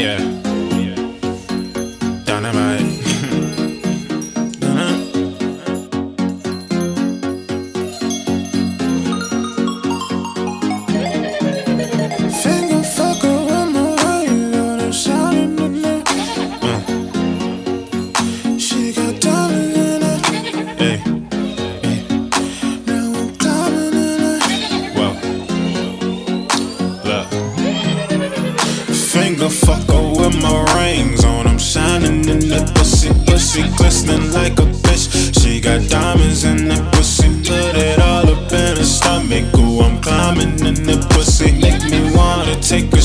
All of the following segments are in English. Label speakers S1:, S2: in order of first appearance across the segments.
S1: yeah. Dynamite.
S2: Finger fucker with my rings on. I'm shining in the pussy, pussy glistening like a bitch. She got diamonds in the pussy, put it all up in her stomach. Ooh, I'm climbing in the pussy, make me wanna take a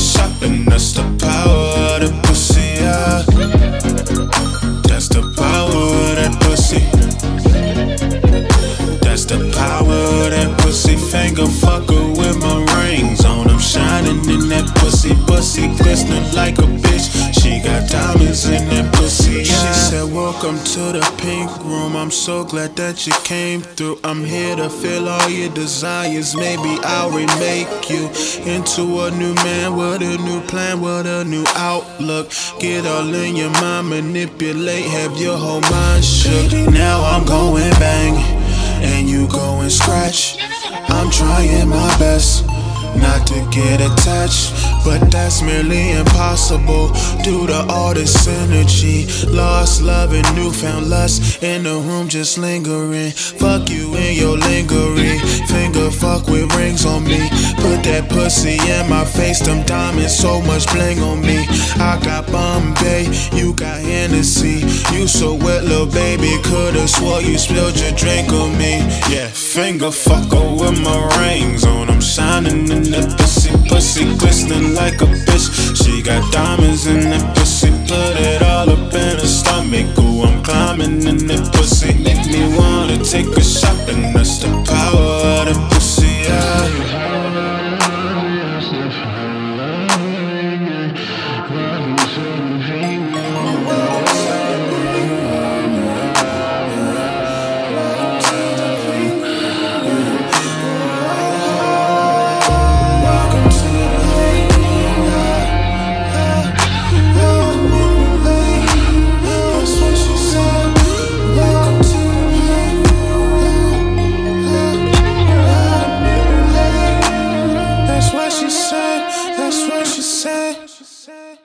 S2: diamonds in that pussy. Yeah. She said, Welcome to the pink room. I'm so glad that you came through. I'm here to fill all your desires. Maybe I'll remake you into a new man with a new plan, with a new outlook. Get all in your mind, manipulate, have your whole mind shook. Now I'm going bang and you go and scratch. I'm trying my best not to get attached, but that's merely impossible due to all this energy. Lost love and newfound lust in the room just lingering. Fuck you in your lingering. Finger fuck with rings on me. Put that pussy in my face, them diamonds, so much bling on me. I got Bombay, you got Hennessy. You so wet, little baby, coulda swore you spilled your drink on me. Yeah, finger fucker with my rings on. I'm shining in the pussy, glistening like a bitch. She got diamonds in the pussy, put it all up in her stomach. Ooh, I'm climbing in the pussy, make me wanna take a shot, and she said.